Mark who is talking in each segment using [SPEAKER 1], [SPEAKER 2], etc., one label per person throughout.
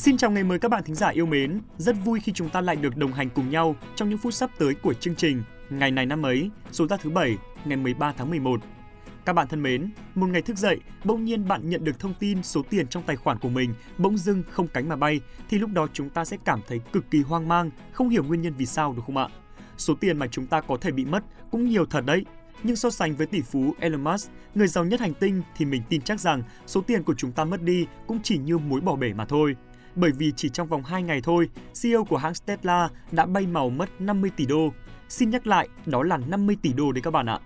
[SPEAKER 1] Xin chào ngày mới các bạn thính giả yêu mến. Rất vui khi chúng ta lại được đồng hành cùng nhau trong những phút sắp tới của chương trình Ngày này năm ấy, số ra thứ bảy, ngày 13 tháng 11. Các bạn thân mến, một ngày thức dậy, bỗng nhiên bạn nhận được thông tin số tiền trong tài khoản của mình bỗng dưng không cánh mà bay, thì lúc đó chúng ta sẽ cảm thấy cực kỳ hoang mang, không hiểu nguyên nhân vì sao được không ạ? Số tiền mà chúng ta có thể bị mất cũng nhiều thật đấy, nhưng so sánh với tỷ phú Elon Musk, người giàu nhất hành tinh thì mình tin chắc rằng số tiền của chúng ta mất đi cũng chỉ như mối bỏ bể mà thôi. Bởi vì chỉ trong vòng 2 ngày thôi, CEO của hãng Tesla đã bay màu mất 50 tỷ đô. Xin nhắc lại, đó là 50 tỷ đô đấy các bạn ạ.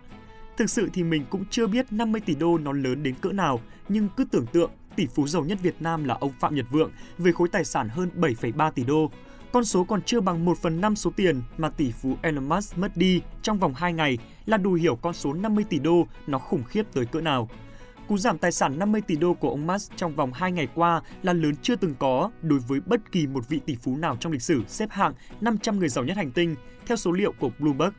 [SPEAKER 1] Thực sự thì mình cũng chưa biết 50 tỷ đô nó lớn đến cỡ nào, nhưng cứ tưởng tượng tỷ phú giàu nhất Việt Nam là ông Phạm Nhật Vượng với khối tài sản hơn 7,3 tỷ đô. Con số còn chưa bằng 1 phần 5 số tiền mà tỷ phú Elon Musk mất đi trong vòng 2 ngày là đủ hiểu con số 50 tỷ đô nó khủng khiếp tới cỡ nào. Cú giảm tài sản 50 tỷ đô của ông Musk trong vòng 2 ngày qua là lớn chưa từng có đối với bất kỳ một vị tỷ phú nào trong lịch sử xếp hạng 500 người giàu nhất hành tinh, theo số liệu của Bloomberg.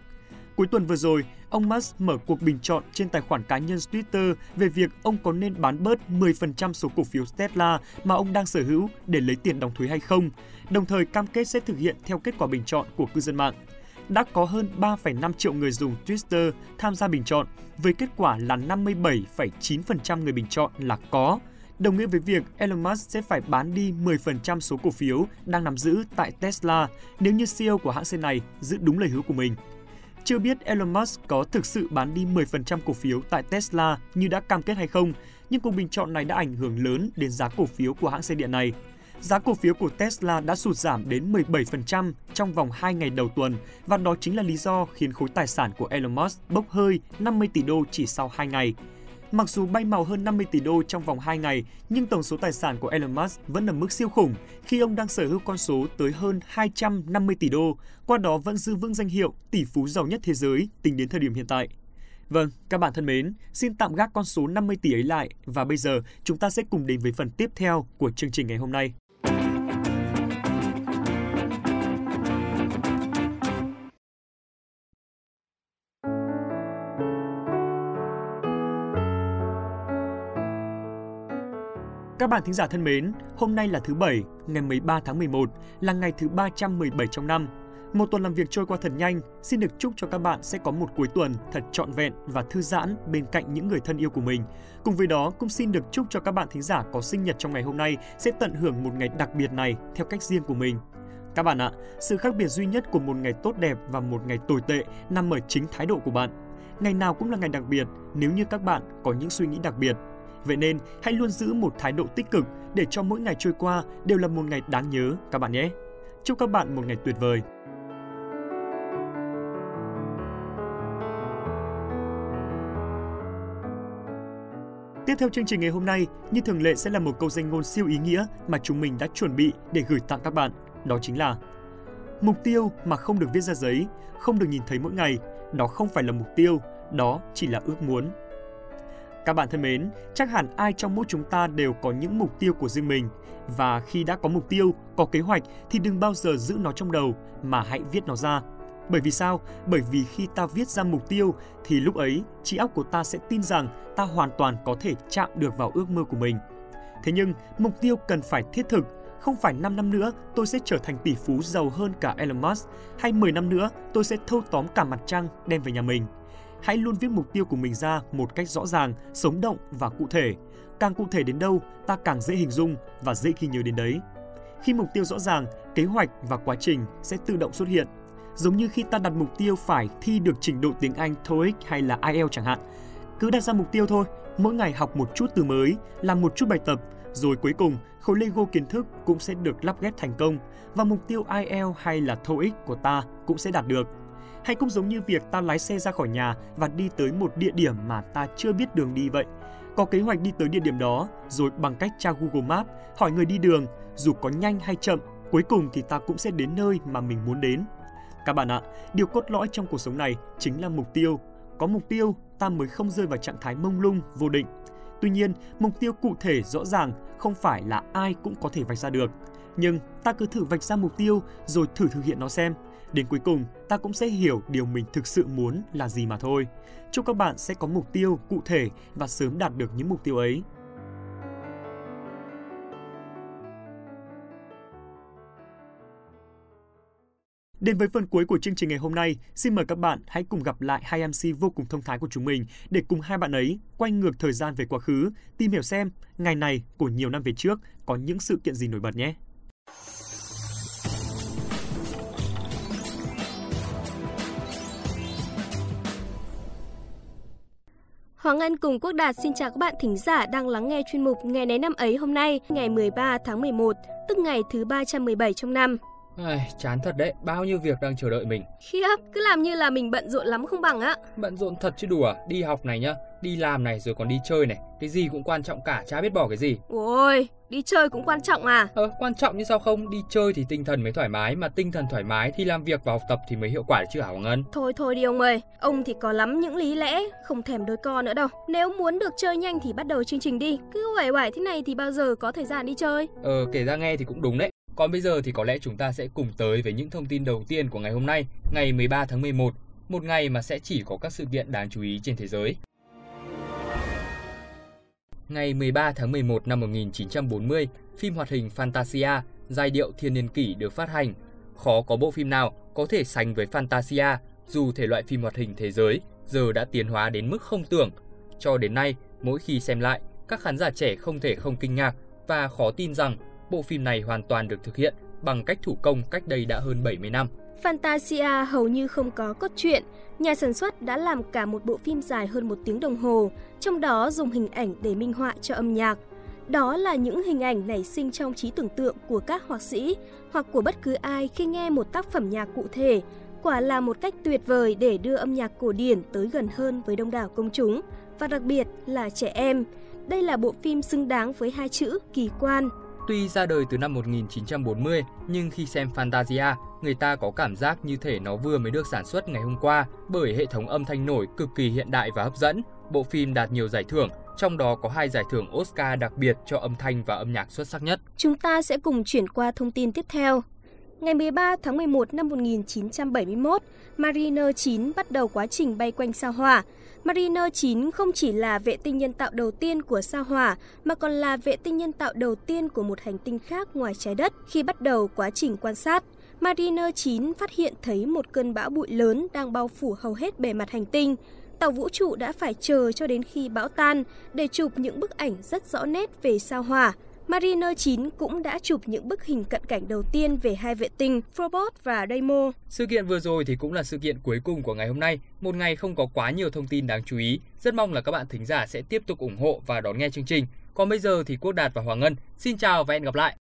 [SPEAKER 1] Cuối tuần vừa rồi, ông Musk mở cuộc bình chọn trên tài khoản cá nhân Twitter về việc ông có nên bán bớt 10% số cổ phiếu Tesla mà ông đang sở hữu để lấy tiền đóng thuế hay không, đồng thời cam kết sẽ thực hiện theo kết quả bình chọn của cư dân mạng. Đã có hơn 3,5 triệu người dùng Twitter tham gia bình chọn, với kết quả là 57,9% người bình chọn là có, đồng nghĩa với việc Elon Musk sẽ phải bán đi 10% số cổ phiếu đang nắm giữ tại Tesla nếu như CEO của hãng xe này giữ đúng lời hứa của mình. Chưa biết Elon Musk có thực sự bán đi 10% cổ phiếu tại Tesla như đã cam kết hay không, nhưng cuộc bình chọn này đã ảnh hưởng lớn đến giá cổ phiếu của hãng xe điện này. Giá cổ phiếu của Tesla đã sụt giảm đến 17% trong vòng 2 ngày đầu tuần và đó chính là lý do khiến khối tài sản của Elon Musk bốc hơi 50 tỷ đô chỉ sau 2 ngày. Mặc dù bay màu hơn 50 tỷ đô trong vòng 2 ngày, nhưng tổng số tài sản của Elon Musk vẫn ở mức siêu khủng khi ông đang sở hữu con số tới hơn 250 tỷ đô, qua đó vẫn giữ vững danh hiệu tỷ phú giàu nhất thế giới tính đến thời điểm hiện tại. Vâng, các bạn thân mến, xin tạm gác con số 50 tỷ ấy lại và bây giờ chúng ta sẽ cùng đến với phần tiếp theo của chương trình ngày hôm nay. Các bạn thính giả thân mến, hôm nay là thứ Bảy, ngày 13 tháng 11, là ngày thứ 317 trong năm. Một tuần làm việc trôi qua thật nhanh, xin được chúc cho các bạn sẽ có một cuối tuần thật trọn vẹn và thư giãn bên cạnh những người thân yêu của mình. Cùng với đó cũng xin được chúc cho các bạn thính giả có sinh nhật trong ngày hôm nay sẽ tận hưởng một ngày đặc biệt này theo cách riêng của mình. Các bạn ạ, sự khác biệt duy nhất của một ngày tốt đẹp và một ngày tồi tệ nằm ở chính thái độ của bạn. Ngày nào cũng là ngày đặc biệt nếu như các bạn có những suy nghĩ đặc biệt Vậy nên, hãy luôn giữ một thái độ tích cực để cho mỗi ngày trôi qua đều là một ngày đáng nhớ các bạn nhé. Chúc các bạn một ngày tuyệt vời. Tiếp theo chương trình ngày hôm nay, như thường lệ sẽ là một câu danh ngôn siêu ý nghĩa mà chúng mình đã chuẩn bị để gửi tặng các bạn. Đó chính là Mục tiêu mà không được viết ra giấy, không được nhìn thấy mỗi ngày, đó không phải là mục tiêu, đó chỉ là ước muốn. Các bạn thân mến, chắc hẳn ai trong mỗi chúng ta đều có những mục tiêu của riêng mình và khi đã có mục tiêu, có kế hoạch thì đừng bao giờ giữ nó trong đầu mà hãy viết nó ra. Bởi vì sao? Bởi vì khi ta viết ra mục tiêu thì lúc ấy trí óc của ta sẽ tin rằng ta hoàn toàn có thể chạm được vào ước mơ của mình. Thế nhưng mục tiêu cần phải thiết thực, không phải 5 năm nữa tôi sẽ trở thành tỷ phú giàu hơn cả Elon Musk hay 10 năm nữa tôi sẽ thâu tóm cả mặt trăng đem về nhà mình hãy luôn viết mục tiêu của mình ra một cách rõ ràng, sống động và cụ thể. Càng cụ thể đến đâu, ta càng dễ hình dung và dễ khi nhớ đến đấy. Khi mục tiêu rõ ràng, kế hoạch và quá trình sẽ tự động xuất hiện. Giống như khi ta đặt mục tiêu phải thi được trình độ tiếng Anh TOEIC hay là IELTS chẳng hạn. Cứ đặt ra mục tiêu thôi, mỗi ngày học một chút từ mới, làm một chút bài tập, rồi cuối cùng khối Lego kiến thức cũng sẽ được lắp ghép thành công và mục tiêu IELTS hay là TOEIC của ta cũng sẽ đạt được. Hay cũng giống như việc ta lái xe ra khỏi nhà và đi tới một địa điểm mà ta chưa biết đường đi vậy. Có kế hoạch đi tới địa điểm đó, rồi bằng cách tra Google Maps, hỏi người đi đường, dù có nhanh hay chậm, cuối cùng thì ta cũng sẽ đến nơi mà mình muốn đến. Các bạn ạ, điều cốt lõi trong cuộc sống này chính là mục tiêu. Có mục tiêu, ta mới không rơi vào trạng thái mông lung, vô định. Tuy nhiên, mục tiêu cụ thể rõ ràng không phải là ai cũng có thể vạch ra được. Nhưng ta cứ thử vạch ra mục tiêu rồi thử thực hiện nó xem. Đến cuối cùng, ta cũng sẽ hiểu điều mình thực sự muốn là gì mà thôi. Chúc các bạn sẽ có mục tiêu cụ thể và sớm đạt được những mục tiêu ấy. Đến với phần cuối của chương trình ngày hôm nay, xin mời các bạn hãy cùng gặp lại hai MC vô cùng thông thái của chúng mình để cùng hai bạn ấy quay ngược thời gian về quá khứ, tìm hiểu xem ngày này của nhiều năm về trước có những sự kiện gì nổi bật nhé.
[SPEAKER 2] Hoàng Anh cùng Quốc Đạt xin chào các bạn thính giả đang lắng nghe chuyên mục Ngày nấy năm ấy hôm nay, ngày 13 tháng 11, tức ngày thứ 317 trong năm.
[SPEAKER 3] Ai, chán thật đấy, bao nhiêu việc đang chờ đợi mình.
[SPEAKER 2] Khiếp, cứ làm như là mình bận rộn lắm không bằng á.
[SPEAKER 3] Bận rộn thật chứ đùa, đi học này nhá, đi làm này rồi còn đi chơi này, cái gì cũng quan trọng cả, chả biết bỏ cái gì.
[SPEAKER 2] Ôi, đi chơi cũng quan trọng à?
[SPEAKER 3] Ờ, quan trọng như sao không, đi chơi thì tinh thần mới thoải mái, mà tinh thần thoải mái thì làm việc và học tập thì mới hiệu quả chứ hả Hoàng Ngân?
[SPEAKER 2] Thôi thôi đi ông ơi, ông thì có lắm những lý lẽ, không thèm đôi co nữa đâu. Nếu muốn được chơi nhanh thì bắt đầu chương trình đi, cứ quẩy quẩy thế này thì bao giờ có thời gian đi chơi.
[SPEAKER 3] Ờ, kể ra nghe thì cũng đúng đấy. Còn bây giờ thì có lẽ chúng ta sẽ cùng tới với những thông tin đầu tiên của ngày hôm nay, ngày 13 tháng 11, một ngày mà sẽ chỉ có các sự kiện đáng chú ý trên thế giới. Ngày 13 tháng 11 năm 1940, phim hoạt hình Fantasia, giai điệu thiên niên kỷ được phát hành. Khó có bộ phim nào có thể sánh với Fantasia, dù thể loại phim hoạt hình thế giới giờ đã tiến hóa đến mức không tưởng. Cho đến nay, mỗi khi xem lại, các khán giả trẻ không thể không kinh ngạc và khó tin rằng bộ phim này hoàn toàn được thực hiện bằng cách thủ công cách đây đã hơn 70 năm.
[SPEAKER 2] Fantasia hầu như không có cốt truyện, nhà sản xuất đã làm cả một bộ phim dài hơn một tiếng đồng hồ, trong đó dùng hình ảnh để minh họa cho âm nhạc. Đó là những hình ảnh nảy sinh trong trí tưởng tượng của các họa sĩ hoặc của bất cứ ai khi nghe một tác phẩm nhạc cụ thể. Quả là một cách tuyệt vời để đưa âm nhạc cổ điển tới gần hơn với đông đảo công chúng, và đặc biệt là trẻ em. Đây là bộ phim xứng đáng với hai chữ kỳ quan.
[SPEAKER 3] Tuy ra đời từ năm 1940, nhưng khi xem Fantasia, người ta có cảm giác như thể nó vừa mới được sản xuất ngày hôm qua bởi hệ thống âm thanh nổi cực kỳ hiện đại và hấp dẫn. Bộ phim đạt nhiều giải thưởng, trong đó có hai giải thưởng Oscar đặc biệt cho âm thanh và âm nhạc xuất sắc nhất.
[SPEAKER 2] Chúng ta sẽ cùng chuyển qua thông tin tiếp theo. Ngày 13 tháng 11 năm 1971, Mariner 9 bắt đầu quá trình bay quanh sao Hỏa. Mariner 9 không chỉ là vệ tinh nhân tạo đầu tiên của sao Hỏa, mà còn là vệ tinh nhân tạo đầu tiên của một hành tinh khác ngoài trái đất. Khi bắt đầu quá trình quan sát, Mariner 9 phát hiện thấy một cơn bão bụi lớn đang bao phủ hầu hết bề mặt hành tinh. Tàu vũ trụ đã phải chờ cho đến khi bão tan để chụp những bức ảnh rất rõ nét về sao Hỏa. Mariner 9 cũng đã chụp những bức hình cận cảnh đầu tiên về hai vệ tinh Phobos và Deimos.
[SPEAKER 3] Sự kiện vừa rồi thì cũng là sự kiện cuối cùng của ngày hôm nay, một ngày không có quá nhiều thông tin đáng chú ý. Rất mong là các bạn thính giả sẽ tiếp tục ủng hộ và đón nghe chương trình. Còn bây giờ thì Quốc Đạt và Hoàng Ngân xin chào và hẹn gặp lại.